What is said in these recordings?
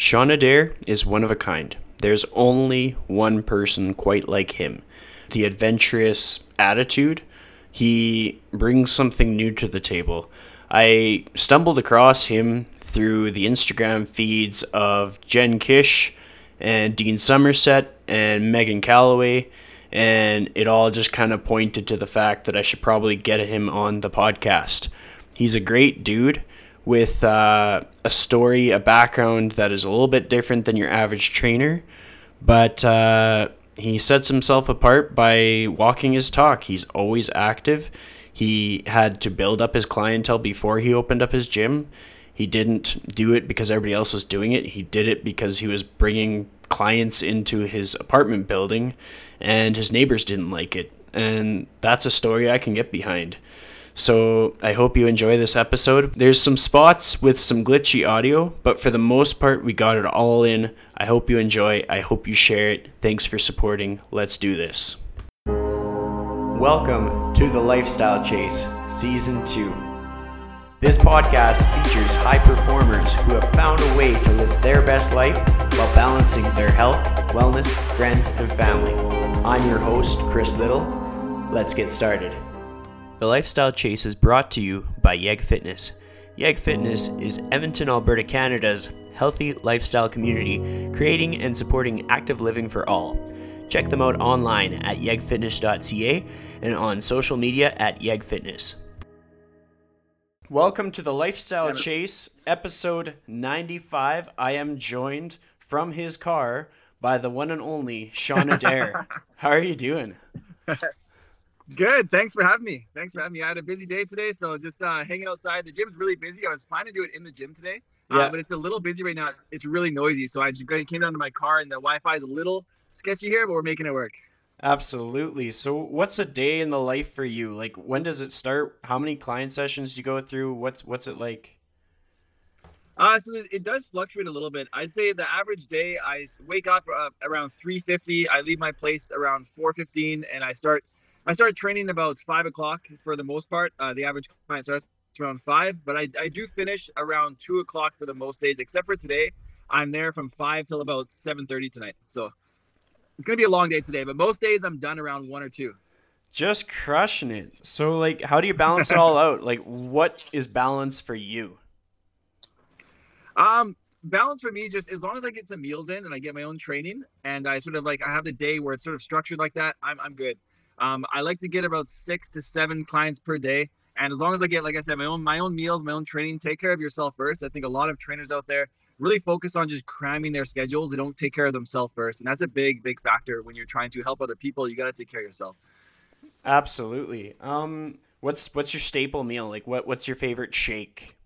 Shawn Adair is one of a kind. There's only one person quite like him. The adventurous attitude, he brings something new to the table. I stumbled across him through the Instagram feeds of Jen Kish and Dean Somerset and Meghan Callaway, and it all just kind of pointed to the fact that I should probably get him on the podcast. He's a great dude with uh, a story, a background that is a little bit different than your average trainer, but uh, he sets himself apart by walking his talk. He's always active. He had to build up his clientele before he opened up his gym. He didn't do it because everybody else was doing it. He did it because he was bringing clients into his apartment building and his neighbors didn't like it. And that's a story I can get behind. So I hope you enjoy this episode. There's some spots with some glitchy audio, but for the most part, we got it all in. I hope you enjoy. I hope you share it. Thanks for supporting. Let's do this. Welcome to the Lifestyle Chase, Season 2. This podcast features high performers who have found a way to live their best life while balancing their health, wellness, friends, and family. I'm your host, Chris Little. Let's get started. The Lifestyle Chase is brought to you by Yeg Fitness. Yeg Fitness is Edmonton, Alberta, Canada's healthy lifestyle community, creating and supporting active living for all. Check them out online at yegfitness.ca and on social media at yegfitness. Welcome to the Lifestyle Chase, episode 95. I am joined from his car by the one and only Shawn Adair. How are you doing? Good. Thanks for having me. Thanks for having me. I had a busy day today, so just uh, hanging outside. The gym's really busy. I was planning to do it in the gym today, uh, yeah. but it's a little busy right now. It's really noisy, so I just came down to my car, and the Wi-Fi is a little sketchy here, but we're making it work. Absolutely. So, what's a day in the life for you? Like, when does it start? How many client sessions do you go through? What's what's it like? Uh, so it does fluctuate a little bit. I'd say the average day, I wake up uh, around 3:50. I leave my place around 4:15, and I start. I start training about five o'clock for the most part. Uh, the average client starts around five, but I, I do finish around two o'clock for the most days, except for today. I'm there from five till about 7:30 tonight. So it's gonna be a long day today, but most days I'm done around one or two. Just crushing it. So like how do you balance it all out? Like what is balance for you? Um balance for me just as long as I get some meals in and I get my own training and I sort of like I have the day where it's sort of structured like that, I'm I'm good. Um, I like to get about six to seven clients per day. And as long as I get, like I said, my own my own meals, my own training, take care of yourself first. I think a lot of trainers out there really focus on just cramming their schedules. They don't take care of themselves first. And that's a big, big factor when you're trying to help other people. You got to take care of yourself. Absolutely. Um, what's, what's your staple meal? Like what, what's your favorite shake?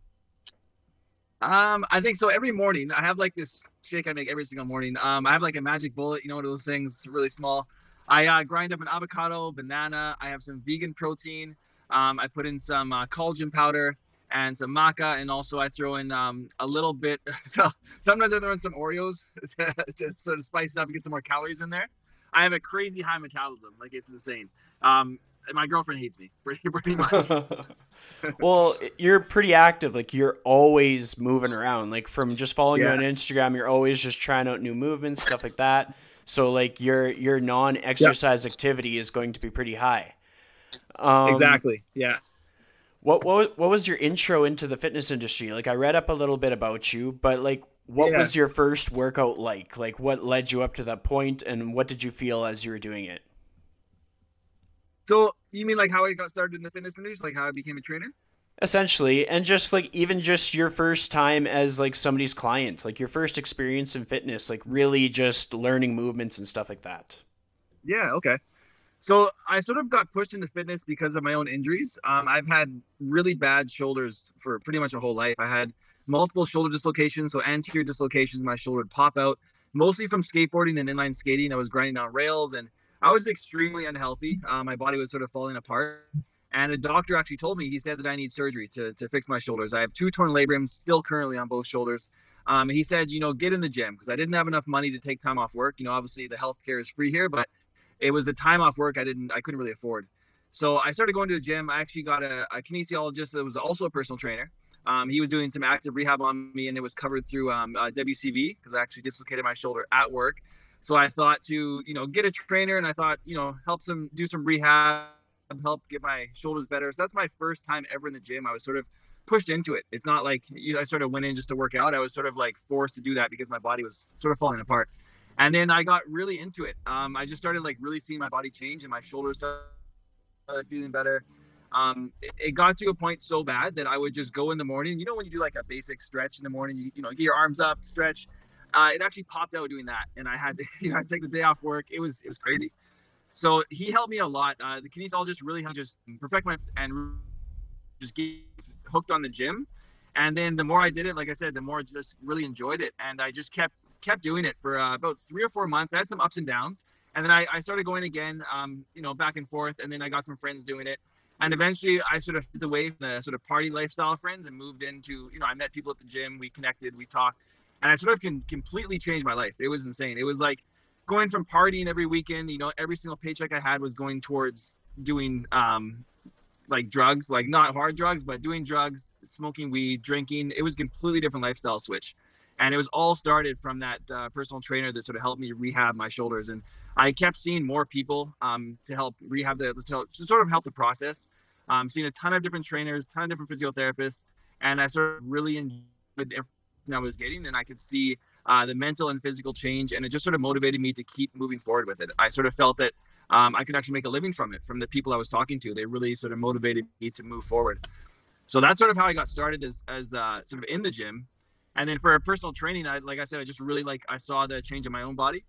Um, I think so. Every morning I have like this shake I make every single morning. Um, I have like a magic bullet, you know, one of those things really small. I uh, grind up an avocado, banana. I have some vegan protein. Um, I put in some uh, collagen powder and some maca, and also I throw in um, a little bit. So sometimes I throw in some Oreos to sort of spice it up and get some more calories in there. I have a crazy high metabolism, like it's insane. Um, my girlfriend hates me pretty pretty much. well, you're pretty active. Like you're always moving around. Like from just following yeah. you on Instagram, you're always just trying out new movements, stuff like that. So like your your non-exercise yep. activity is going to be pretty high. Um, exactly. Yeah. What what what was your intro into the fitness industry? Like I read up a little bit about you, but like what yeah. was your first workout like? Like what led you up to that point and what did you feel as you were doing it? So, you mean like how I got started in the fitness industry, like how I became a trainer? Essentially, and just like even just your first time as like somebody's client, like your first experience in fitness, like really just learning movements and stuff like that. Yeah, okay. So I sort of got pushed into fitness because of my own injuries. Um, I've had really bad shoulders for pretty much my whole life. I had multiple shoulder dislocations, so anterior dislocations. My shoulder would pop out, mostly from skateboarding and inline skating. I was grinding on rails, and I was extremely unhealthy. Uh, my body was sort of falling apart. And a doctor actually told me he said that I need surgery to, to fix my shoulders. I have two torn labrums still currently on both shoulders. Um, he said, you know, get in the gym because I didn't have enough money to take time off work. You know, obviously the healthcare is free here, but it was the time off work I didn't I couldn't really afford. So I started going to the gym. I actually got a, a kinesiologist that was also a personal trainer. Um, he was doing some active rehab on me, and it was covered through um, uh, because I actually dislocated my shoulder at work. So I thought to you know get a trainer, and I thought you know help some do some rehab, help get my shoulders better. So that's my first time ever in the gym. I was sort of pushed into it. It's not like I sort of went in just to work out. I was sort of like forced to do that because my body was sort of falling apart. And then I got really into it. Um, I just started like really seeing my body change, and my shoulders started feeling better um, it, got to a point so bad that I would just go in the morning. You know, when you do like a basic stretch in the morning, you, you know, get your arms up, stretch. Uh, it actually popped out doing that, and I had to, you know, I'd take the day off work. It was, it was crazy. So he helped me a lot. Uh, the kinesiologist really helped just perfect my and just get hooked on the gym. And then the more I did it, like I said, the more I just really enjoyed it, and I just kept kept doing it for uh, about three or four months. I had some ups and downs, and then I, I started going again, um, you know, back and forth, and then I got some friends doing it and eventually I sort of phased away from the sort of party lifestyle friends and moved into, you know, I met people at the gym, we connected, we talked, and I sort of can completely changed my life. It was insane. It was like going from partying every weekend, you know, every single paycheck I had was going towards doing um like drugs, like not hard drugs, but doing drugs, smoking weed, drinking. It was completely different lifestyle switch. And it was all started from that uh, personal trainer that sort of helped me rehab my shoulders. And I kept seeing more people um, to help rehab the to sort of help the process. Um, seeing a ton of different trainers, ton of different physiotherapists, and I sort of really enjoyed everything I was getting, and I could see uh, the mental and physical change, and it just sort of motivated me to keep moving forward with it. I sort of felt that um, I could actually make a living from it, from the people I was talking to. They really sort of motivated me to move forward. So that's sort of how I got started as, as uh, sort of in the gym. And then for personal training, I, like I said, I just really like, I saw the change in my own body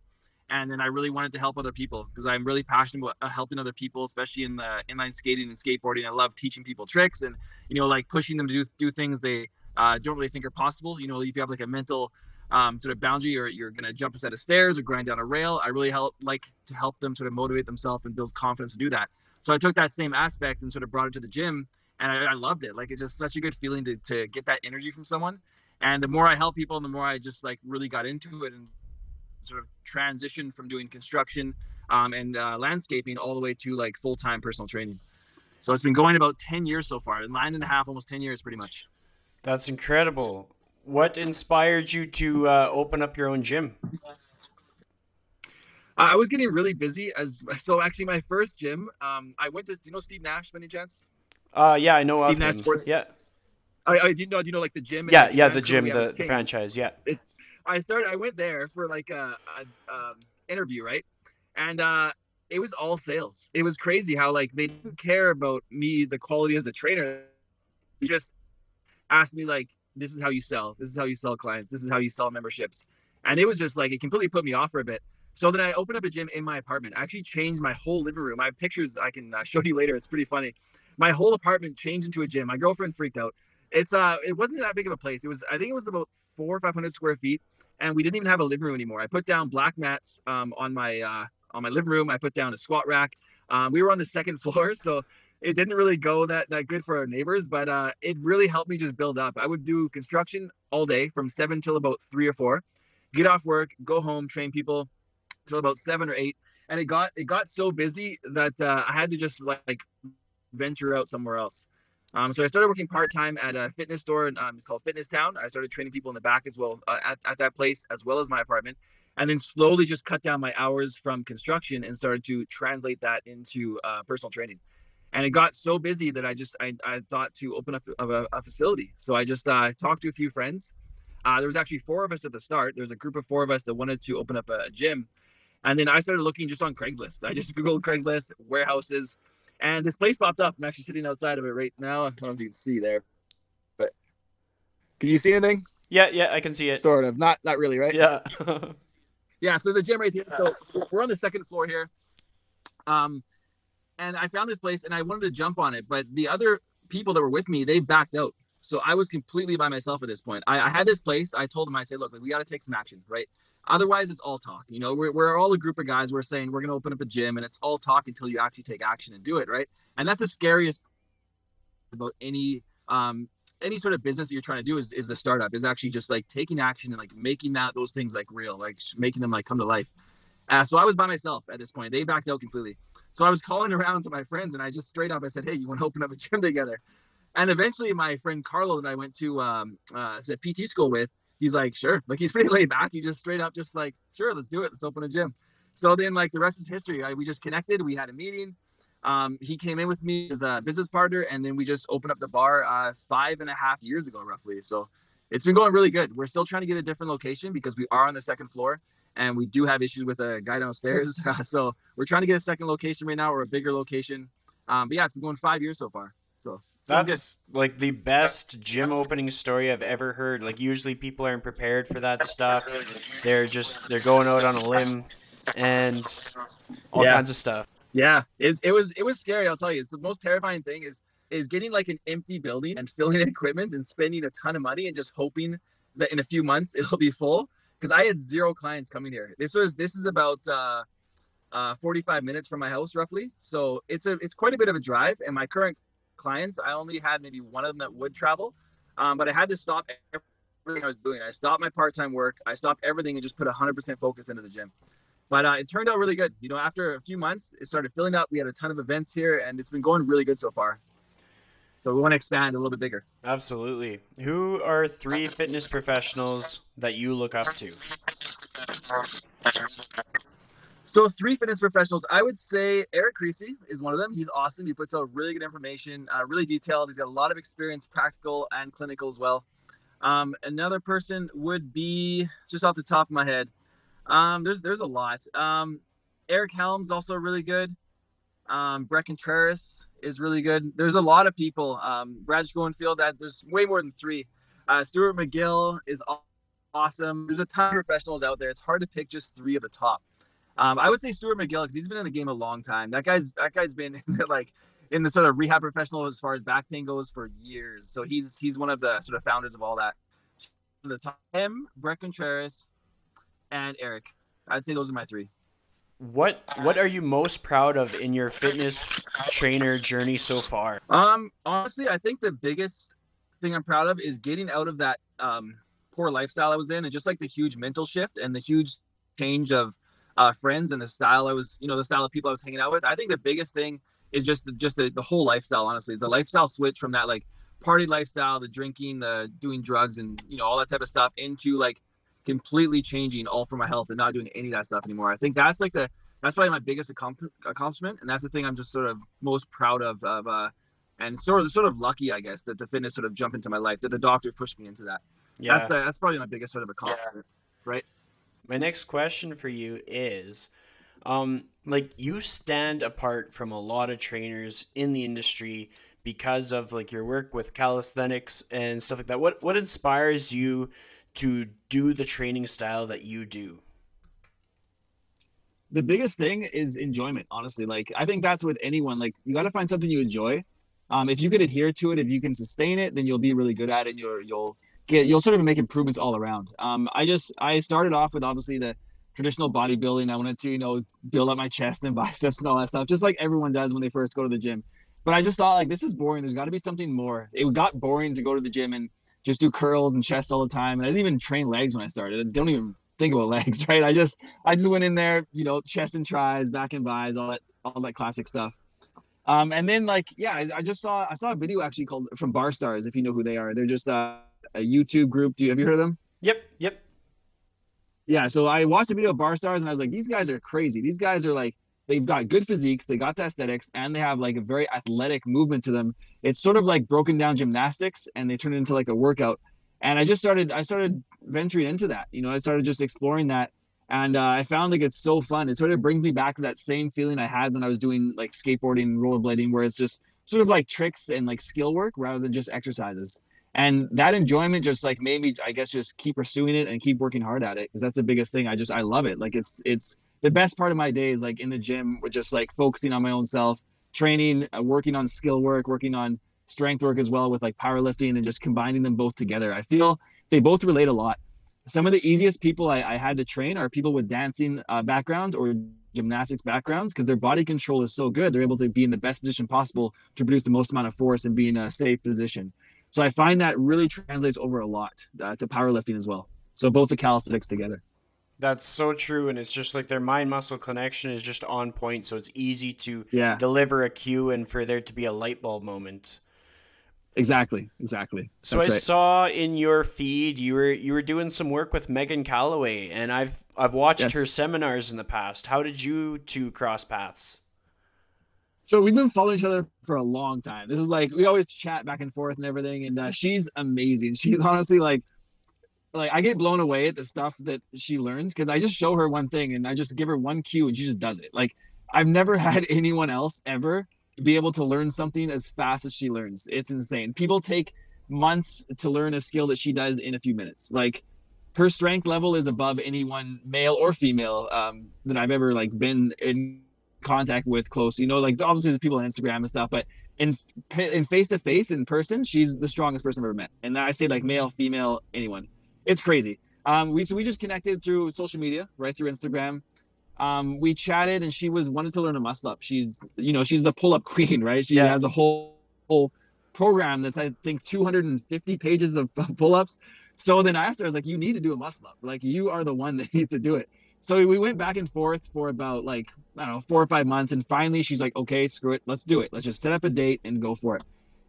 and then I really wanted to help other people because I'm really passionate about uh, helping other people, especially in the inline skating and skateboarding. I love teaching people tricks and you know like pushing them to do, do things they uh, don't really think are possible. You know, if you have like a mental um, sort of boundary or you're gonna jump a set of stairs or grind down a rail, I really help like to help them sort of motivate themselves and build confidence to do that. So I took that same aspect and sort of brought it to the gym, and I, I loved it. Like it's just such a good feeling to to get that energy from someone. And the more I help people, the more I just like really got into it and sort of transition from doing construction um, and uh, landscaping all the way to like full time personal training. So it's been going about 10 years so far, nine and a half, almost 10 years pretty much. That's incredible. What inspired you to uh, open up your own gym? I was getting really busy as so actually my first gym. Um, I went to do you know Steve Nash by any chance? Uh, yeah, I know Steve Nash. Sports. Yeah. I, I do know. Do you know like the gym? Yeah, yeah, the gym, the, the franchise. Yeah. It's I started. I went there for like a, a um, interview, right? And uh, it was all sales. It was crazy how like they didn't care about me, the quality as a trainer. They just asked me like, "This is how you sell. This is how you sell clients. This is how you sell memberships." And it was just like it completely put me off for a bit. So then I opened up a gym in my apartment. I actually changed my whole living room. I have pictures I can uh, show you later. It's pretty funny. My whole apartment changed into a gym. My girlfriend freaked out. It's uh, it wasn't that big of a place. It was, I think it was about four or five hundred square feet and we didn't even have a living room anymore. I put down black mats um, on my uh, on my living room. I put down a squat rack. Um, we were on the second floor, so it didn't really go that that good for our neighbors, but uh, it really helped me just build up. I would do construction all day from seven till about three or four, get off work, go home, train people till about seven or eight, and it got it got so busy that uh, I had to just like venture out somewhere else. Um, so I started working part time at a fitness store. Um, it's called Fitness Town. I started training people in the back as well uh, at, at that place as well as my apartment, and then slowly just cut down my hours from construction and started to translate that into uh, personal training. And it got so busy that I just I, I thought to open up a, a, facility. So I just uh, talked to a few friends. Uh, there was actually four of us at the start. There was a group of four of us that wanted to open up a gym, and then I started looking just on Craigslist. I just googled Craigslist warehouses and this place popped up. I'm actually sitting outside of it right now. I don't know if you can see there, but can you see anything? Yeah, yeah, I can see it. Sort of. Not not really, right? Yeah. yeah, so there's a gym right here. So we're on the second floor here. Um and I found this place and I wanted to jump on it, but the other people that were with me, they backed out. So I was completely by myself at this point. I, I had this place. I told them, I said, look, like, we got to take some action, right? Otherwise, it's all talk. You know, we're, we're all a group of guys. We're saying we're going to open up a gym, and it's all talk until you actually take action and do it, right? And that's the scariest about any um any sort of business that you're trying to do is, is the startup is actually just like taking action and like making that those things like real, like making them like come to life. Uh, so I was by myself at this point. They backed out completely. So I was calling around to my friends, and I just straight up I said, "Hey, you want to open up a gym together?" And eventually, my friend Carlo that I went to um, uh, to PT school with, he's like, sure. Like he's pretty laid back. He just straight up, just like, sure, let's do it. Let's open a gym. So then, like the rest is history. Right? We just connected. We had a meeting. Um, he came in with me as a business partner, and then we just opened up the bar uh, five and a half years ago, roughly. So it's been going really good. We're still trying to get a different location because we are on the second floor, and we do have issues with a guy downstairs. so we're trying to get a second location right now, or a bigger location. Um, but yeah, it's been going five years so far. So that's like the best gym opening story I've ever heard. Like usually people aren't prepared for that stuff. They're just they're going out on a limb and all yeah. kinds of stuff. Yeah, it's, it was it was scary. I'll tell you, it's the most terrifying thing is is getting like an empty building and filling in equipment and spending a ton of money and just hoping that in a few months it'll be full. Because I had zero clients coming here. This was this is about uh, uh, 45 minutes from my house roughly, so it's a it's quite a bit of a drive. And my current clients. I only had maybe one of them that would travel, um, but I had to stop everything I was doing. I stopped my part-time work. I stopped everything and just put 100% focus into the gym. But uh, it turned out really good. You know, after a few months, it started filling up. We had a ton of events here, and it's been going really good so far. So we want to expand a little bit bigger. Absolutely. Who are three fitness professionals that you look up to? So three fitness professionals, I would say Eric Cressey is one of them. He's awesome. He puts out really good information, uh, really detailed. He's got a lot of experience, practical and clinical as well. Um, another person would be just off the top of my head. Um, there's there's a lot. Um, Eric Helms also really good. Um, Bret Contreras is really good. There's a lot of people. Um, Brad Schoenfeld. That there's way more than three. Uh, Stuart McGill is awesome. There's a ton of professionals out there. It's hard to pick just three of the top. Um, I would say Stuart McGill because he's been in the game a long time. That guy's that guy's been like in the sort of rehab professional as far as back pain goes for years. So he's he's one of the sort of founders of all that. The top him, Bret Contreras, and Eric. I'd say those are my three. What what are you most proud of in your fitness trainer journey so far? Um, honestly, I think the biggest thing I'm proud of is getting out of that um poor lifestyle I was in, and just like the huge mental shift and the huge change of uh, friends and the style I was, you know, the style of people I was hanging out with. I think the biggest thing is just the, just the, the whole lifestyle. Honestly, it's a lifestyle switch from that like party lifestyle, the drinking, the doing drugs, and you know all that type of stuff into like completely changing all for my health and not doing any of that stuff anymore. I think that's like the that's probably my biggest accomplishment, and that's the thing I'm just sort of most proud of. Of uh, and sort of sort of lucky, I guess, that the fitness sort of jumped into my life, that the doctor pushed me into that. Yeah, that's the, that's probably my biggest sort of accomplishment, yeah. right? my next question for you is um like you stand apart from a lot of trainers in the industry because of like your work with calisthenics and stuff like that what what inspires you to do the training style that you do the biggest thing is enjoyment honestly like i think that's with anyone like you got to find something you enjoy um, if you can adhere to it if you can sustain it then you'll be really good at it and you'll you'll get you'll sort of make improvements all around. Um, I just I started off with obviously the traditional bodybuilding. I wanted to you know build up my chest and biceps and all that stuff, just like everyone does when they first go to the gym. But I just thought like this is boring. There's got to be something more. It got boring to go to the gym and just do curls and chest all the time. And I didn't even train legs when I started. I don't even think about legs, right? I just I just went in there, you know, chest and tries, back and bis, all that all that classic stuff. Um, and then like yeah, I, I, just saw I saw a video actually called from Barstarzz, if you know who they are. They're just uh a YouTube group. Do you have you heard of them? Yep, yep. Yeah, so I watched a video of Barstarzz and I was like, these guys are crazy. These guys are like, they've got good physiques, they got the aesthetics, and they have like a very athletic movement to them. It's sort of like broken down gymnastics, and they turn it into like a workout. And I just started, I started venturing into that. You know, I started just exploring that, and uh, I found like it's so fun. It sort of brings me back to that same feeling I had when I was doing like skateboarding and rollerblading, where it's just sort of like tricks and like skill work rather than just exercises and that enjoyment just like made me i guess just keep pursuing it and keep working hard at it because that's the biggest thing i just i love it like it's it's the best part of my day is like in the gym with just like focusing on my own self training uh, working on skill work working on strength work as well with like powerlifting and just combining them both together i feel they both relate a lot some of the easiest people i, I had to train are people with dancing uh, backgrounds or gymnastics backgrounds because their body control is so good they're able to be in the best position possible to produce the most amount of force and be in a safe position so I find that really translates over a lot uh, to powerlifting as well. So both the calisthenics together. That's so true, and it's just like their mind muscle connection is just on point, so it's easy to yeah. deliver a cue and for there to be a light bulb moment. Exactly, exactly. So That's I right. saw in your feed you were you were doing some work with Meghan Callaway, and I've I've watched Yes. her seminars in the past. How did you two cross paths? So we've been following each other for a long time. This is like we always chat back and forth and everything, and uh, she's amazing. She's honestly like, like I get blown away at the stuff that she learns because I just show her one thing and I just give her one cue and she just does it. Like I've never had anyone else ever be able to learn something as fast as she learns. It's insane. People take months to learn a skill that she does in a few minutes. Like her strength level is above anyone, male or female, um, that I've ever like been in contact with close. You know, like obviously there's people on Instagram and stuff, but in in face to face in person, she's the strongest person I've ever met. And I say like male, female, anyone. It's crazy. Um, we so we just connected through social media, right through Instagram. Um, we chatted, and she was wanted to learn a muscle up. She's you know she's the pull up queen, right? She Yeah. has a whole whole program that's I think 250 pages of pull ups. So then I asked her, I was like, you need to do a muscle up. Like you are the one that needs to do it. So we went back and forth for about like, I don't know, four or five months. And finally she's like, okay, screw it. Let's do it. Let's just set up a date and go for it.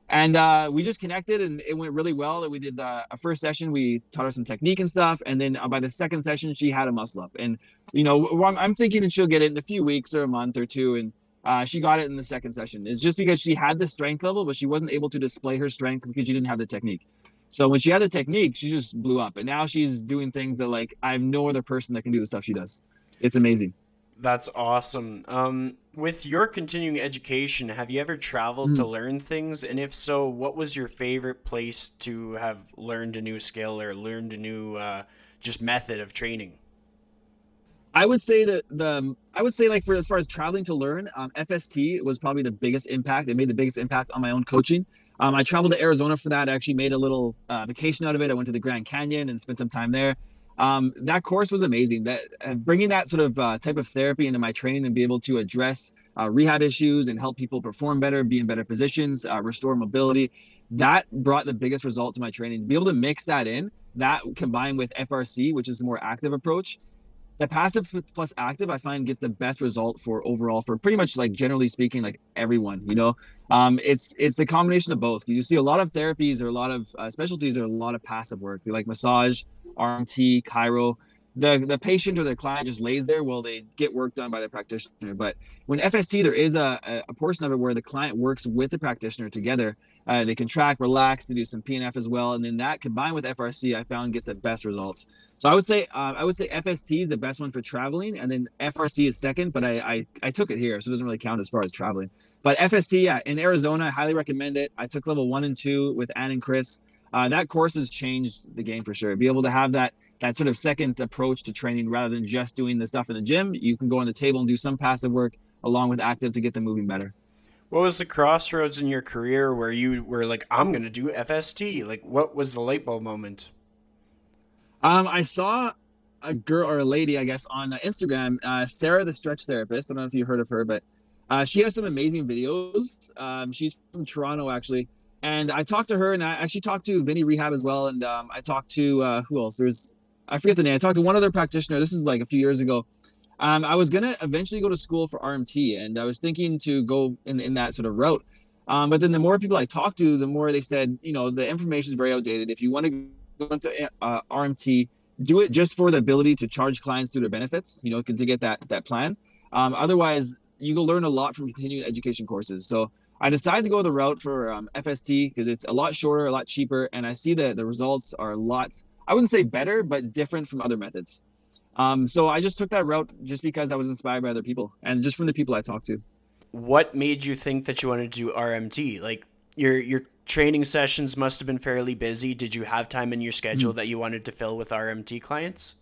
And uh, we just connected and it went really well that we did uh, a first session. We taught her some technique and stuff. And then uh, by the second session, she had a muscle up. And, you know, I'm, thinking that she'll get it in a few weeks or a month or two. And uh, she got it in the second session. It's just because she had the strength level, but she wasn't able to display her strength because she didn't have the technique. So when she had the technique, she just blew up. And now she's doing things that like I have no other person that can do the stuff she does. It's amazing. That's awesome. Um, with your continuing education, have you ever traveled to learn things? And if so, what was your favorite place to have learned a new skill or learned a new uh, just method of training? I would say that the I would say like for as far as traveling to learn, um, FST was probably the biggest impact. It made the biggest impact on my own coaching. Um, I traveled to Arizona for that. I actually made a little uh, vacation out of it. I went to the Grand Canyon and spent some time there. Um, that course was amazing. That uh, bringing that sort of uh, type of therapy into my training and be able to address uh, rehab issues and help people perform better, be in better positions, uh, restore mobility. That brought the biggest result to my training. To be able to mix that in, that combined with FRC, which is a more active approach, the passive plus active i find gets the best result for overall for pretty much like generally speaking like everyone you know um it's it's the combination of both you see a lot of therapies or a lot of uh, specialties or a lot of passive work be like massage rmt chiro the the patient or the client just lays there while they get work done by the practitioner but when fst there is a, a portion of it where the client works with the practitioner together uh, they contract relax they do some pnf as well and then that combined with frc i found gets the best results so I would say uh, I would say FST is the best one for traveling, and then FRC is second. But I, I I took it here, so it doesn't really count as far as traveling. But FST, yeah, in Arizona, I highly recommend it. I took level one and two with Ann and Chris. Uh, that course has changed the game for sure. Be able to have that that sort of second approach to training rather than just doing the stuff in the gym. You can go on the table and do some passive work along with active to get them moving better. What was the crossroads in your career where you were like, I'm going to do FST? Like, what was the light bulb moment? Um, I saw a girl or a lady, I guess, on uh, Instagram, uh, Sarah, the stretch therapist. I don't know if you heard of her, but uh, she has some amazing videos. Um, she's from Toronto, actually. And I talked to her, and I actually talked to Vinny Rehab as well. And um, I talked to uh, who else? There's, I forget the name. I talked to one other practitioner. This is like a few years ago. Um, I was gonna eventually go to school for RMT, and I was thinking to go in in that sort of route. Um, but then the more people I talked to, the more they said, you know, the information is very outdated. If you want to go into uh, RMT, do it just for the ability to charge clients through their benefits, you know, to get that that plan. Um, otherwise, you will learn a lot from continuing education courses. So I decided to go the route for um, FST because it's a lot shorter, a lot cheaper, and I see that the results are a lot. I wouldn't say better, but different from other methods. Um, so I just took that route just because I was inspired by other people and just from the people I talked to. What made you think that you wanted to do RMT? Like your your training sessions must have been fairly busy. Did you have time in your schedule that you wanted to fill with RMT clients?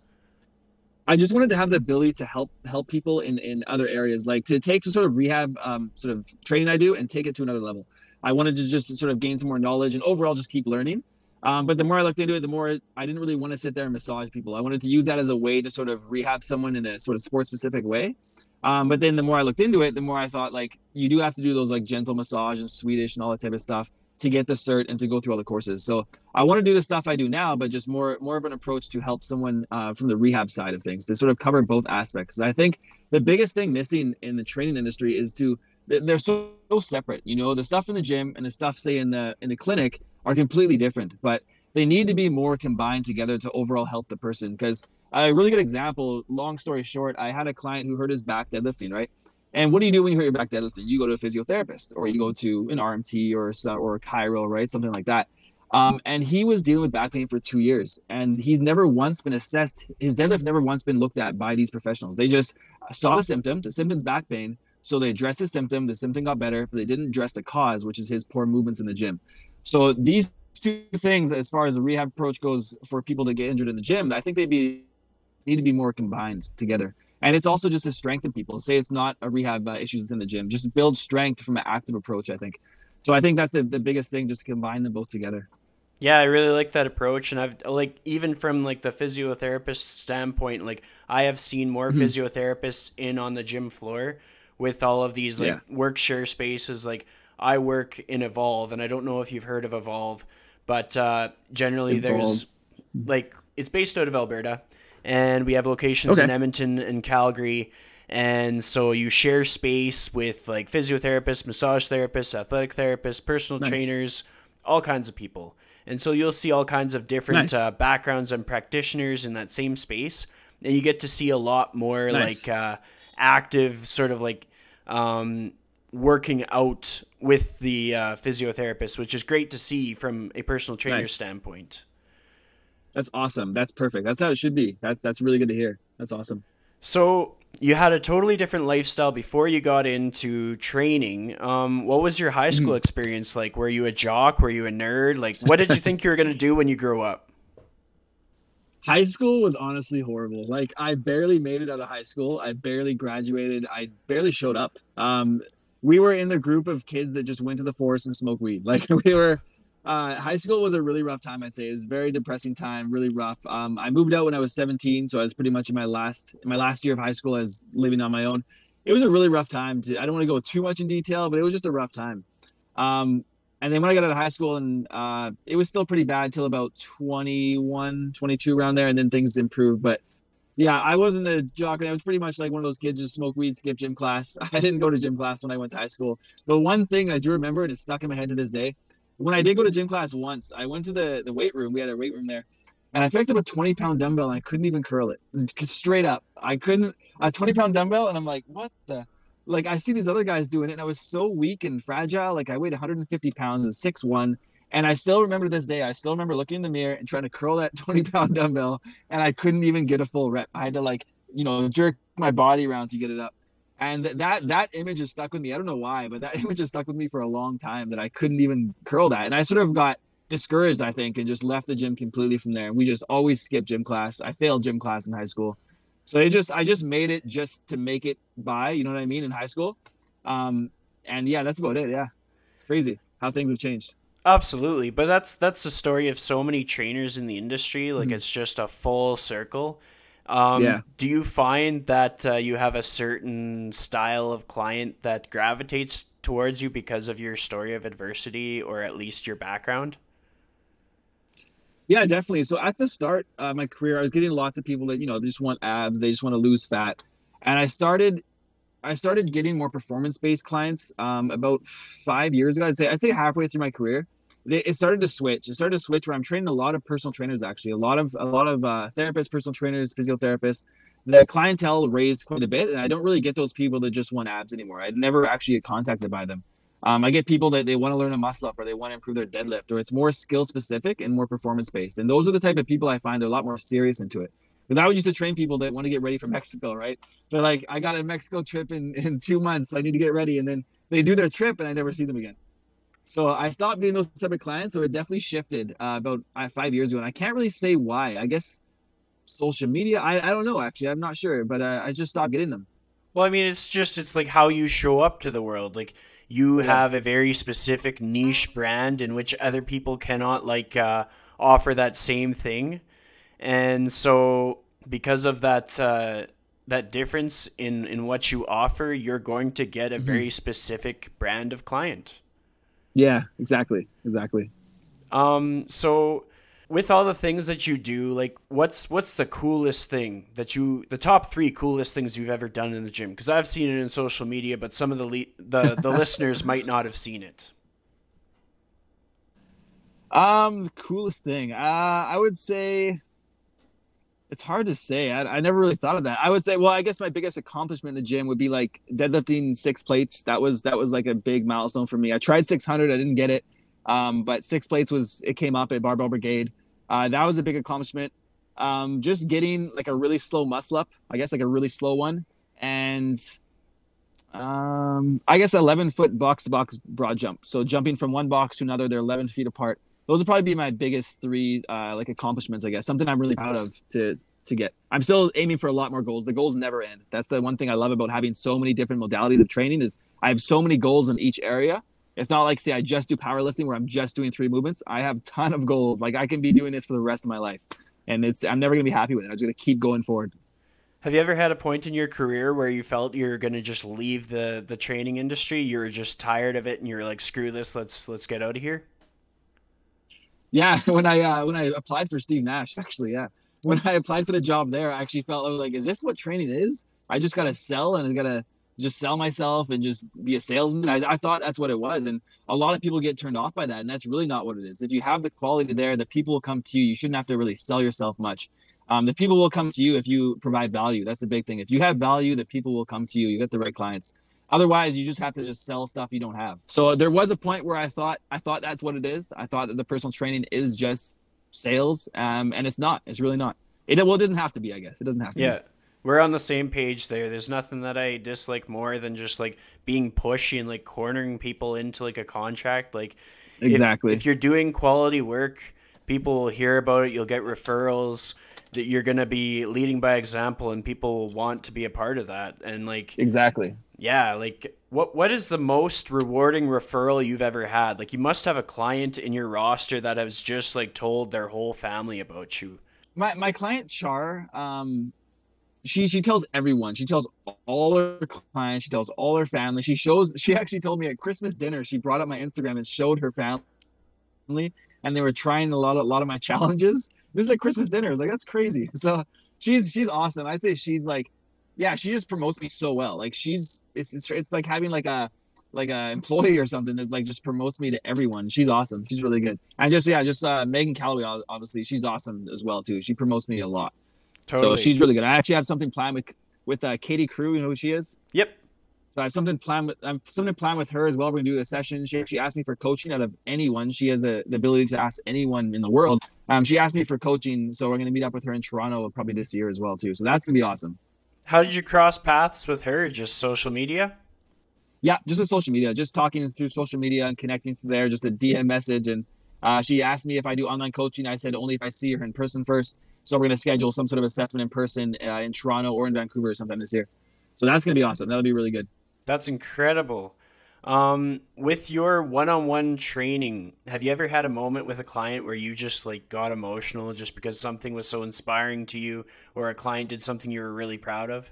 I just wanted to have the ability to help help people in in other areas, like to take some sort of rehab um, sort of training I do and take it to another level. I wanted to just sort of gain some more knowledge and overall just keep learning. Um, but the more I looked into it, the more I didn't really want to sit there and massage people. I wanted to use that as a way to sort of rehab someone in a sort of sports specific way. Um, but then the more I looked into it, the more I thought like you do have to do those like gentle massage and Swedish and all that type of stuff to get the cert and to go through all the courses. So I want to do the stuff I do now, but just more more of an approach to help someone uh, from the rehab side of things to sort of cover both aspects. I think the biggest thing missing in the training industry is to they're so, so separate. You know, the stuff in the gym and the stuff say in the in the clinic are completely different, but they need to be more combined together to overall help the person. Because a really good example, long story short, I had a client who hurt his back deadlifting, right? And what do you do when you hurt your back deadlifting? You go to a physiotherapist or you go to an RMT or or a chiro, right? Something like that. Um, and he was dealing with back pain for two years, and he's never once been assessed. His deadlift never once been looked at by these professionals. They just saw the symptom. The symptom's back pain, so they addressed the symptom. The symptom got better, but they didn't address the cause, which is his poor movements in the gym. So these two things, as far as the rehab approach goes, for people to get injured in the gym, I think they'd be need to be more combined together. And it's also just to strengthen people. Say it's not a rehab uh, issues in the gym, just build strength from an active approach. I think. So I think that's the, the biggest thing, just to combine them both together. Yeah, I really like that approach, and I've like even from like the physiotherapist standpoint, like I have seen more mm-hmm. physiotherapists in on the gym floor with all of these like yeah. work share spaces. Like I work in Evolve, and I don't know if you've heard of Evolve, but uh, generally Evolve. there's like it's based out of Alberta, and we have locations okay. in Edmonton and Calgary. And so you share space with like physiotherapists, massage therapists, athletic therapists, personal nice. trainers, all kinds of people. And so you'll see all kinds of different nice. uh, backgrounds and practitioners in that same space. And you get to see a lot more nice. like uh, active, sort of like um, working out with the uh, physiotherapist, which is great to see from a personal trainer standpoint. That's awesome. That's perfect. That's how it should be. That, that's really good to hear. That's awesome. So you had a totally different lifestyle before you got into training. Um, what was your high school mm. experience like? Were you a jock? Were you a nerd? Like, what did you think you were going to do when you grew up? High school was honestly horrible. Like, I barely made it out of high school. I barely graduated. I barely showed up. Um, we were in the group of kids that just went to the forest and smoked weed. Like, we were uh, high school was a really rough time. I'd say it was a very depressing time, really rough. Um, I moved out when I was 17, so I was pretty much in my last in my last year of high school as living on my own. It was a really rough time. To I don't want to go too much in detail, but it was just a rough time. Um, and then when I got out of high school, and uh, it was still pretty bad till about 21, 22 around there, and then things improved. But yeah, I wasn't a jock. and I was pretty much like one of those kids just smoke weed, skip gym class. I didn't go to gym class when I went to high school. The one thing I do remember, and it stuck in my head to this day, when I did go to gym class once, I went to the the weight room. We had a weight room there, and I picked up a 20 pound dumbbell and I couldn't even curl it. Straight up, I couldn't. A 20 pound dumbbell, and I'm like, what the? Like I see these other guys doing it, and I was so weak and fragile. Like I weighed 150 pounds and six one, and I still remember this day. I still remember looking in the mirror and trying to curl that 20 pound dumbbell, and I couldn't even get a full rep. I had to like, you know, jerk my body around to get it up and that that image is stuck with me. I don't know why, but that image has stuck with me for a long time that I couldn't even curl that, and I sort of got discouraged, I think, and just left the gym completely from there. And we just always skipped gym class. I failed gym class in high school, so I just I just made it just to make it by. You know what I mean? In high school, um, and yeah, that's about it. Yeah, it's crazy how things have changed. Absolutely, but that's that's the story of so many trainers in the industry. Like mm-hmm. it's just a full circle. Um, yeah. Do you find that uh, you have a certain style of client that gravitates towards you because of your story of adversity or at least your background? Yeah, definitely. So at the start of my career, I was getting lots of people that you know they just want abs, they just want to lose fat, and I started, I started getting more performance based clients um, about five years ago. I'd say I'd say halfway through my career, it started to switch. It started to switch where I'm training a lot of personal trainers, actually, a lot of a lot of uh, therapists, personal trainers, physiotherapists. The clientele raised quite a bit, and I don't really get those people that just want abs anymore. I never actually get contacted by them. Um, I get people that they want to learn a muscle up or they want to improve their deadlift, or it's more skill specific and more performance based. And those are the type of people I find are a lot more serious into it. Because I would used to train people that want to get ready for Mexico, right? They're like, I got a Mexico trip in in two months. I need to get ready, and then they do their trip, and I never see them again. So I stopped getting those type of clients. So it definitely shifted uh, about uh, five years ago, and I can't really say why. I guess social media. I, I don't know actually. I'm not sure, but uh, I just stopped getting them. Well, I mean, it's just it's like how you show up to the world. Like you yeah. have a very specific niche brand in which other people cannot like uh, offer that same thing, and so because of that uh, that difference in in what you offer, you're going to get a mm-hmm. very specific brand of client. Yeah, exactly, exactly. Um, so with all the things that you do, like what's what's the coolest thing that you the top three coolest things you've ever done in the gym? Because I've seen it in social media, but some of the le- the the listeners might not have seen it. Um, the coolest thing, uh, I would say it's hard to say. I, I never really thought of that. I would say, well, I guess my biggest accomplishment in the gym would be like deadlifting six plates. That was that was like a big milestone for me. I tried 600, I didn't get it, um, but six plates was it came up at Barbell Brigade. Uh, that was a big accomplishment. Um, just getting like a really slow muscle up, I guess like a really slow one, and um, I guess 11 foot box to box broad jump. So jumping from one box to another, they're 11 feet apart those would probably be my biggest three uh, like accomplishments, I guess. Something I'm really proud of to to get. I'm still aiming for a lot more goals. The goals never end. That's the one thing I love about having so many different modalities of training is I have so many goals in each area. It's not like say I just do powerlifting where I'm just doing three movements. I have ton of goals. Like I can be doing this for the rest of my life. And it's I'm never gonna be happy with it. I'm just gonna keep going forward. Have you ever had a point in your career where you felt you're gonna just leave the the training industry? You were just tired of it and you're like, screw this, let's let's get out of here? Yeah, when I uh, when I applied for Steve Nash, actually, yeah, when I applied for the job there, I actually felt I was like, is this what training is? I just gotta sell and I gotta just sell myself and just be a salesman. I, I thought that's what it was, and a lot of people get turned off by that, and that's really not what it is. If you have the quality there, the people will come to you. You shouldn't have to really sell yourself much. Um, the people will come to you if you provide value. That's the big thing. If you have value, the people will come to you. You get the right clients. Otherwise, you just have to just sell stuff you don't have. So there was a point where I thought I thought that's what it is. I thought that the personal training is just sales, um, and it's not. It's really not. It well, it doesn't have to be. I guess it doesn't have to. Yeah. Be. We're on the same page there. There's nothing that I dislike more than just like being pushy and like cornering people into like a contract. Like exactly. If, if you're doing quality work, people will hear about it. You'll get referrals that you're going to be leading by example and people want to be a part of that. And like exactly. yeah like what what is the most rewarding referral you've ever had? Like you must have a client in your roster that has just like told their whole family about you. My my client char um she she tells everyone. She tells all her clients. She tells all her family. She shows she actually told me at christmas dinner she brought up my instagram and showed her family and they were trying a lot of, a lot of my challenges this is a Christmas dinner. It's like that's crazy. So she's she's awesome. I say she's like, yeah, she just promotes me so well. Like she's it's it's, it's like having like a like a employee or something that's like just promotes me to everyone. She's awesome. She's really good. And just yeah, just uh, Meghan Callaway obviously she's awesome as well too. She promotes me a lot. Totally. So she's really good. I actually have something planned with with uh, Katie Crewe. You know who she is? Yep. So I have something planned with I'm something planned with her as well. We're gonna do a session. She actually asked me for coaching out of anyone. She has the, the ability to ask anyone in the world. Um, she asked me for coaching, so we're gonna meet up with her in Toronto probably this year as well too. So that's gonna be awesome. How did you cross paths with her? Just social media? Yeah, just with social media, just talking through social media and connecting through there, just a DM message. And uh, she asked me if I do online coaching. I said only if I see her in person first. So we're gonna schedule some sort of assessment in person uh, in Toronto or in Vancouver sometime this year. So that's gonna be awesome. That'll be really good. That's incredible. Um, with your one-on-one training, have you ever had a moment with a client where you just like got emotional just because something was so inspiring to you, or a client did something you were really proud of?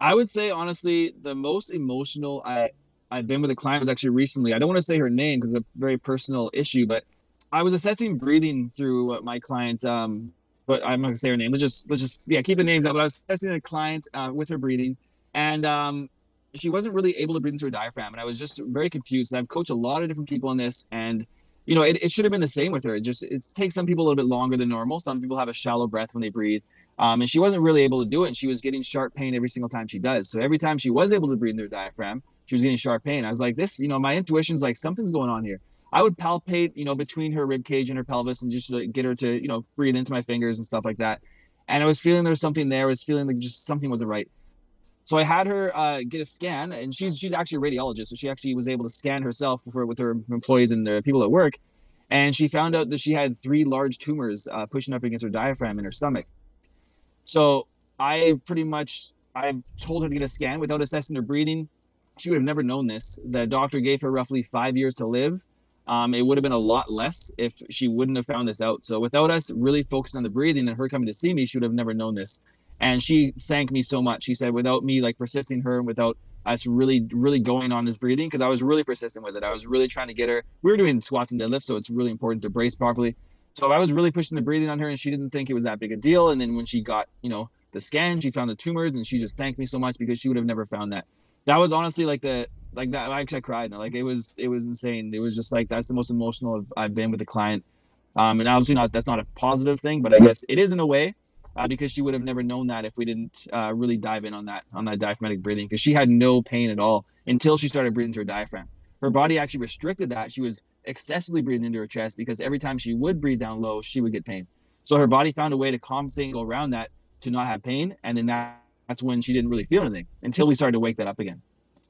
I would say honestly, the most emotional I I've been with a client was actually recently. I don't want to say her name because it's a very personal issue, but I was assessing breathing through my client. Um, but I'm not gonna say her name. Let's just let's just yeah keep the names out. But I was assessing a client uh, with her breathing and um, she wasn't really able to breathe into her diaphragm, and I was just very confused. And I've coached a lot of different people on this, and you know, it, it should have been the same with her. It just it takes some people a little bit longer than normal. Some people have a shallow breath when they breathe. Um, and she wasn't really able to do it. And she was getting sharp pain every single time she does. So every time she was able to breathe in her diaphragm, she was getting sharp pain. I was like, this, you know, my intuition's like something's going on here. I would palpate, you know, between her rib cage and her pelvis and just like, get her to, you know, breathe into my fingers and stuff like that. And I was feeling there was something there. I was feeling like just something wasn't right. So I had her uh, get a scan, and she's she's actually a radiologist, so she actually was able to scan herself for, with her employees and the people at work, and she found out that she had three large tumors uh, pushing up against her diaphragm in her stomach. So I pretty much I told her to get a scan without assessing her breathing. She would have never known this. The doctor gave her roughly five years to live. Um, it would have been a lot less if she wouldn't have found this out. So without us really focusing on the breathing and her coming to see me, she would have never known this and she thanked me so much she said without me like persisting her and without us really, really going on this breathing because I was really persistent with it. I was really trying to get her. We were doing squats and deadlifts, so it's really important to brace properly. So I was really pushing the breathing on her, and she didn't think it was that big a deal. And then when she got, you know, the scan, she found the tumors, and she just thanked me so much because she would have never found that. That was honestly like the like that. I actually, cried. Like it was it was insane. It was just like that's the most emotional I've been with a client. Um, and obviously not that's not a positive thing, but I guess it is in a way uh, because she would have never known that if we didn't uh, really dive in on that on that diaphragmatic breathing because she had no pain at all until she started breathing through her diaphragm. Her body actually restricted that. She was excessively breathing into her chest because every time she would breathe down low, she would get pain. So her body found a way to compensate and go around that to not have pain, and then that, that's when she didn't really feel anything until we started to wake that up again.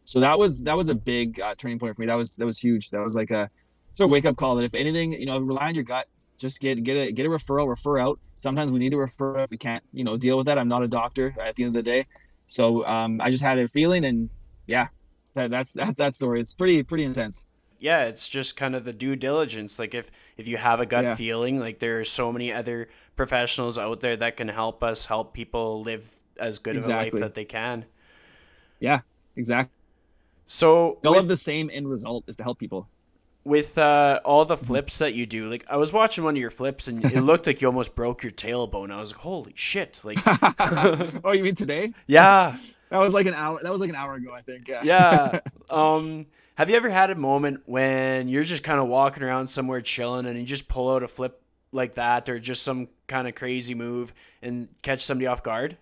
So that was that was a big uh, turning point for me. That was that was huge. That was like a sort of wake up call that if anything, you know, rely on your gut just get get a get a referral, refer out. Sometimes we need to refer if we can't, you know, deal with that. I'm not a doctor at the end of the day, so um, I just had a feeling, and yeah, that, that's that's that story. It's pretty pretty intense. Yeah, it's just kind of the due diligence. Like if if you have a gut yeah. feeling, like there are so many other professionals out there that can help us help people live as good exactly. of a life that they can. Yeah, exactly. So all of the same end result is to help people with uh, all the flips that you do, like I was watching one of your flips and it looked like you almost broke your tailbone. I was like, "Holy shit!" Like, oh, you mean today? Yeah, that was like an hour. That was like an hour ago, I think. Yeah. yeah. Um, have you ever had a moment when you're just kind of walking around somewhere chilling and you just pull out a flip like that, or just some kind of crazy move and catch somebody off guard?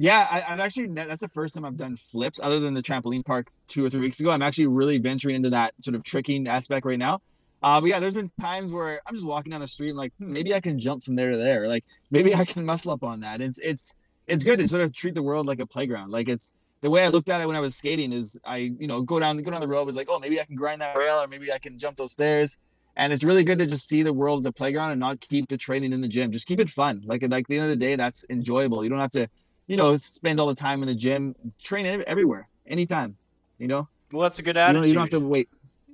Yeah, I, have actually that's the first time I've done flips other than the trampoline park two or three weeks ago. I'm actually really venturing into that sort of tricking aspect right now. Uh, but yeah, there's been times where I'm just walking down the street and like hmm, maybe I can jump from there to there. Like maybe I can muscle up on that. It's it's it's good to sort of treat the world like a playground. Like it's the way I looked at it when I was skating is I you know go down go down the road was like oh maybe I can grind that rail or maybe I can jump those stairs. And it's really good to just see the world as a playground and not keep the training in the gym. Just keep it fun. Like like the end of the day, that's enjoyable. You don't have to you know, spend all the time in the gym, train everywhere, anytime. You know. Well, that's a good attitude. You don't, you don't have to wait.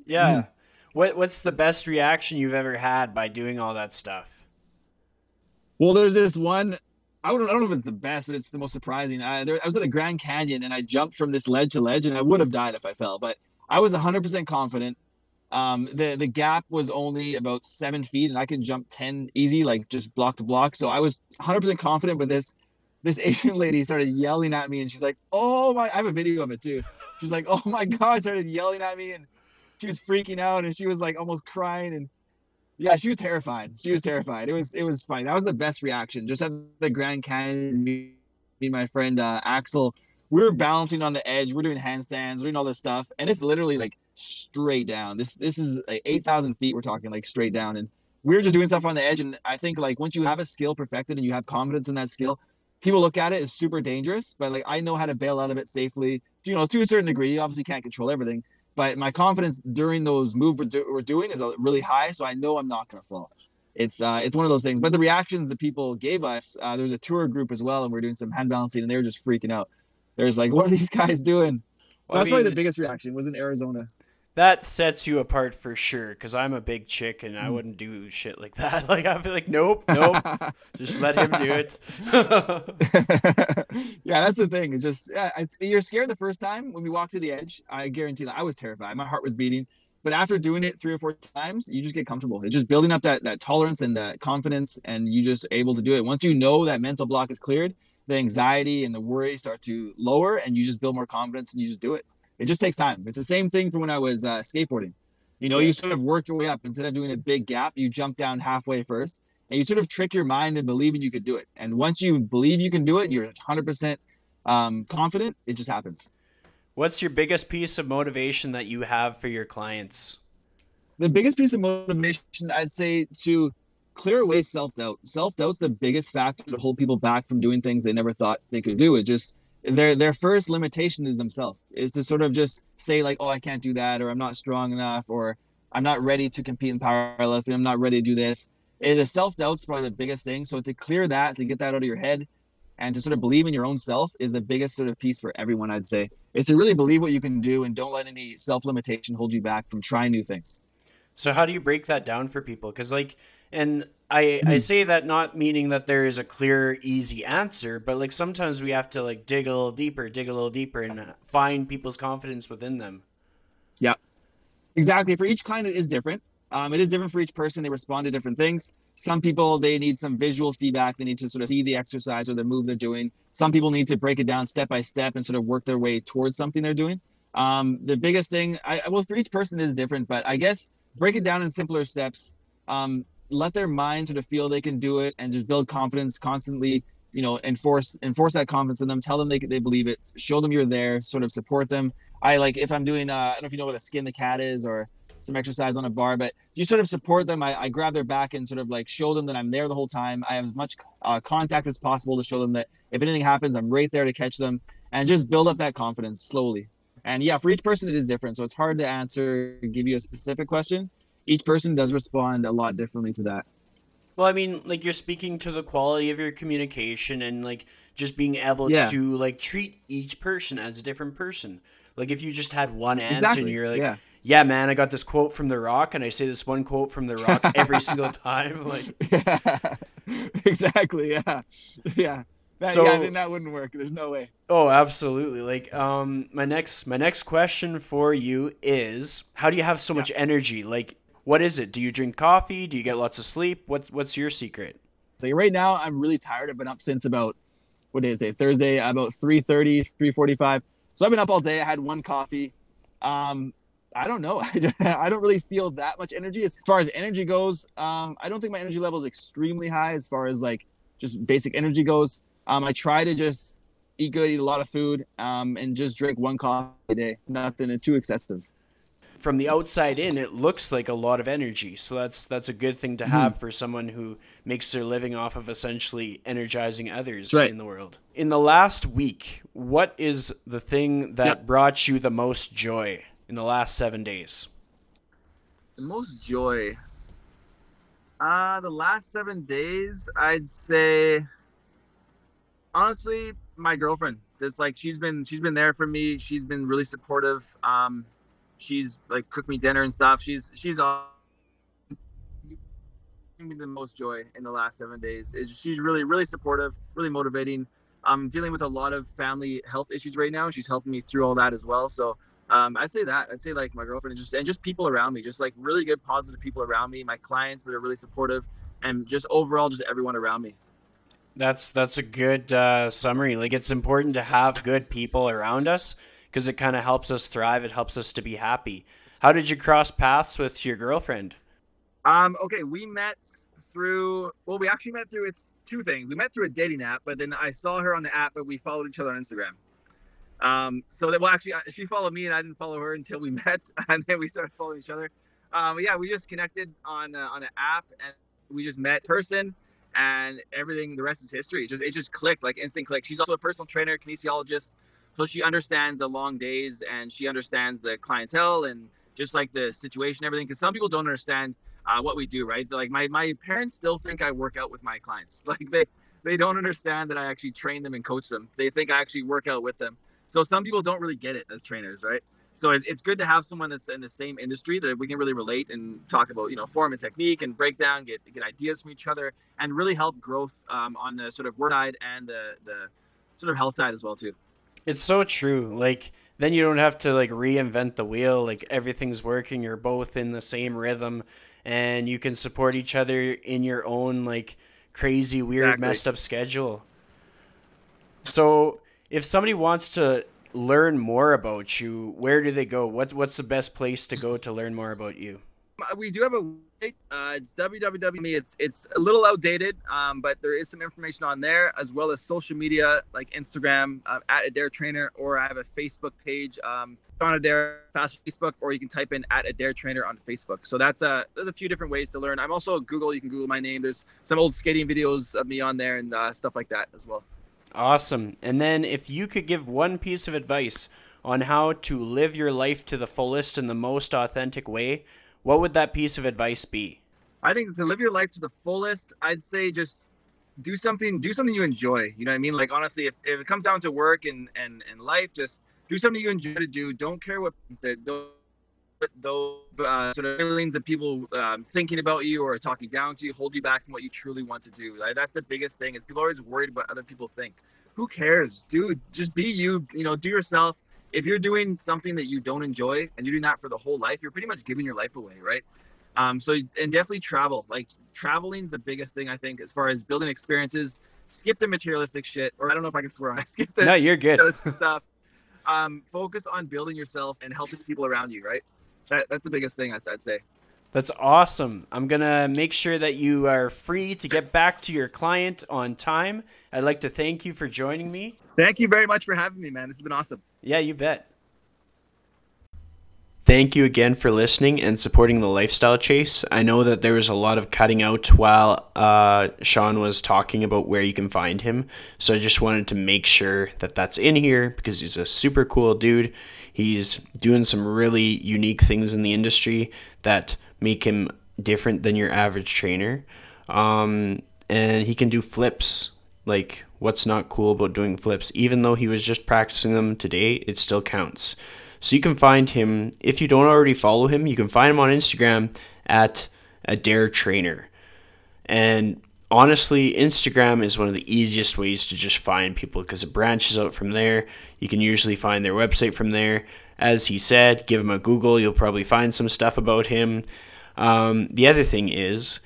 Yeah. Mm. What What's the best reaction you've ever had by doing all that stuff? Well, there's this one. I don't, I don't know if it's the best, but it's the most surprising. I, there, I was at the Grand Canyon and I jumped from this ledge to ledge, and I would have died if I fell, but I was 100% confident. Um, the the gap was only about seven feet, and I can jump 10 easy, like just block to block. So I was 100% confident with this this Asian lady started yelling at me and she's like, Oh my, I have a video of it too. She's like, Oh my God, started yelling at me and she was freaking out and she was like almost crying. And yeah, she was terrified. She was terrified. It was, it was funny. That was the best reaction. Just at the Grand Canyon, me, me my friend uh, Axel, we were balancing on the edge. We're doing handstands, we're doing all this stuff. And it's literally like straight down. This, this is like 8,000 feet. We're talking like straight down. And we were just doing stuff on the edge. And I think like once you have a skill perfected and you have confidence in that skill, people look at it as super dangerous, but like I know how to bail out of it safely. You know, to a certain degree, you obviously can't control everything, but my confidence during those moves we're, do- we're doing is uh, really high, so I know I'm not going to fall. It's uh, it's one of those things. But the reactions that people gave us, uh, there was a tour group as well, and we are doing some hand balancing, and they were just freaking out. There's like, what are these guys doing? Well, that's I mean, probably the biggest reaction was in Arizona that sets you apart for sure because i'm a big chick and i mm. wouldn't do shit like that. Like i'd be like nope nope. Just let him do it. Yeah that's the thing. It's just yeah, it's, you're scared the first time when we walked to the edge i guarantee that. I was terrified. My heart was beating. But after doing it three or four times you just get comfortable. It's just building up that that tolerance and that confidence and you just able to do it. Once you know that mental block is cleared the anxiety and the worry start to lower and you just build more confidence and you just do it it just takes time. It's the same thing from when I was uh, skateboarding. You know, you sort of work your way up instead of doing a big gap, you jump down halfway first, and you sort of trick your mind into believing you could do it. And once you believe you can do it, you're 100% um, confident. It just happens. What's your biggest piece of motivation that you have for your clients? The biggest piece of motivation, I'd say, to clear away self doubt. Self doubt's the biggest factor to hold people back from doing things they never thought they could do. It just their their first limitation is themselves is to sort of just say like oh i can't do that or i'm not strong enough or i'm not ready to compete in powerlifting i'm not ready to do this. And the self-doubt's probably the biggest thing. So to clear that to get that out of your head and to sort of believe in your own self is the biggest sort of piece for everyone i'd say is to really believe what you can do and don't let any self-limitation hold you back from trying new things. So how do you break that down for people? Because like And I I say that not meaning that there is a clear easy answer, but like sometimes we have to like dig a little deeper, dig a little deeper and find people's confidence within them. Yeah. Exactly. For each client it is different. Um, it is different for each person. They respond to different things. Some people they need some visual feedback. They need to sort of see the exercise or the move they're doing. Some people need to break it down step by step and sort of work their way towards something they're doing. Um, the biggest thing, I well, for each person is different, but I guess break it down in simpler steps. Um, let their mind sort of feel they can do it and just build confidence constantly you know enforce enforce that confidence in them tell them they, they believe it show them you're there sort of support them. I like if i'm doing uh, i don't know if you know what a skin the cat is or some exercise on a bar but you sort of support them. I, I grab their back and sort of like show them that i'm there the whole time. I have as much uh, contact as possible to show them that if anything happens i'm right there to catch them and just build up that confidence slowly. And yeah for each person it is different so it's hard to answer give you a specific question each person does respond a lot differently to that. Well, I mean, like you're speaking to the quality of your communication and like just being able yeah. to like treat each person as a different person. Like if you just had one answer exactly. and you're like, yeah. yeah. man, I got this quote from The Rock, and I say this one quote from The Rock every single time. Like, yeah. exactly, yeah, yeah. That, so, yeah, I think that wouldn't work. There's no way. Oh, absolutely. Like, um, my next my next question for you is, how do you have so yeah. much energy? Like, what is it? Do you drink coffee? Do you get lots of sleep? What's what's your secret? So right now I'm really tired. I've been up since about what day is it? Thursday about 3:30, 3:45. So I've been up all day. I had one coffee. Um, I don't know. I don't really feel that much energy. As far as energy goes, um, I don't think my energy level is extremely high as far as like just basic energy goes. Um, I try to just eat good, eat a lot of food, um, and just drink one coffee a day. Nothing too excessive from the outside in, it looks like a lot of energy. So that's that's a good thing to mm-hmm. have mm for someone who makes their living off of essentially energizing others right. in the world. In the last week, what is the thing that yep. brought you the most joy in the last seven days? The most joy. Uh the last seven days, I'd say honestly, my girlfriend. Just like she's been she's been there for me. She's been really supportive. Um she's like cooked me dinner and stuff. She's she's all me the most joy in the last seven days. Is she's really really supportive, really motivating. I'm dealing with a lot of family health issues right now. She's helping me through all that as well. So um, I'd say that I'd say like my girlfriend and just and just people around me, just like really good positive people around me. My clients that are really supportive, and just overall just everyone around me. That's that's a good uh, summary. Like it's important to have good people around us because it kind of helps us thrive. It helps us to be happy. How did you cross paths with your girlfriend? Um, okay, we met through well, we actually met through it's two things. We met through a dating app, but then I saw her on the app, but we followed each other on Instagram. Um, so that well, actually, she followed me, and I didn't follow her until we met, and then we started following each other. Um, yeah, we just connected on uh, on an app, and we just met person, and everything. The rest is history. It just it just clicked like instant click. She's also a personal trainer, kinesiologist, so she understands the long days and she understands the clientele and just like the situation everything because some people don't understand uh, what we do right? Like my, my parents still think i work out with my clients. Like they they don't understand that i actually train them and coach them. They think i actually work out with them. So some people don't really get it as trainers right? So it's, it's good to have someone that's in the same industry that we can really relate and talk about you know form and technique and breakdown get get ideas from each other and really help growth um, on the sort of work side and the the sort of health side as well too it's so true. Like then you don't have to like reinvent the wheel. Like everything's working. You're both in the same rhythm, and you can support each other in your own like crazy, weird, exactly. messed up schedule. So if somebody wants to learn more about you, where do they go? What what's the best place to go to learn more about you? We do have a uh, it's www. It's it's a little outdated, um, but there is some information on there as well as social media like Instagram uh, at Adair Trainer, or I have a Facebook page um, Adair Fast Facebook, or you can type in at Adair Trainer on Facebook. So that's a there's a few different ways to learn. I'm also Google. You can Google my name. There's some old skating videos of me on there and uh, stuff like that as well. Awesome. And then if you could give one piece of advice on how to live your life to the fullest in the most authentic way what would that piece of advice be? I think to live your life to the fullest, I'd say just do something do something you enjoy. You know what I mean? Like honestly, if, if it comes down to work and, and and life, just do something you enjoy to do. Don't care what the don't those uh, sort of feelings of people um, thinking about you or talking down to you hold you back from what you truly want to do. Like, that's the biggest thing is people are always worried about other people think. Who cares, dude? Just be you. You know, do yourself. If you're doing something that you don't enjoy and you're doing that for the whole life, you're pretty much giving your life away, right? Um, so and definitely travel. Like traveling is the biggest thing I think as far as building experiences. Skip the materialistic shit, or I don't know if I can swear. I skip the no, you're good stuff. Um, focus on building yourself and helping people around you. Right. That, that's the biggest thing I'd say. That's awesome. I'm going to make sure that you are free to get back to your client on time. I'd like to thank you for joining me. Thank you very much for having me, man. This has been awesome. Yeah, you bet. Thank you again for listening and supporting the lifestyle chase. I know that there was a lot of cutting out while uh, Shawn was talking about where you can find him. So I just wanted to make sure that that's in here because he's a super cool dude. He's doing some really unique things in the industry that make him different than your average trainer. Um, and he can do flips. Like, what's not cool about doing flips? Even though he was just practicing them today, it still counts. So you can find him, if you don't already follow him, you can find him on Instagram at Adair Trainer. And honestly, Instagram is one of the easiest ways to just find people because it branches out from there. You can usually find their website from there. As he said, give him a Google, you'll probably find some stuff about him. Um, the other thing is,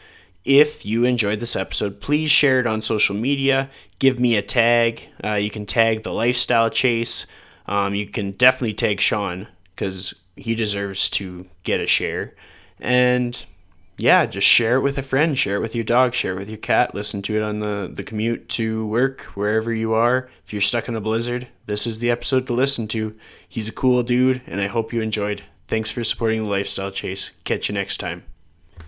if you enjoyed this episode, please share it on social media. Give me a tag. Uh, you can tag the Lifestyle Chase. Um, you can definitely tag Shawn because he deserves to get a share. And yeah, just share it with a friend, share it with your dog, share it with your cat, listen to it on the, the commute to work, wherever you are. If you're stuck in a blizzard, this is the episode to listen to. He's a cool dude, and I hope you enjoyed. Thanks for supporting the Lifestyle Chase. Catch you next time.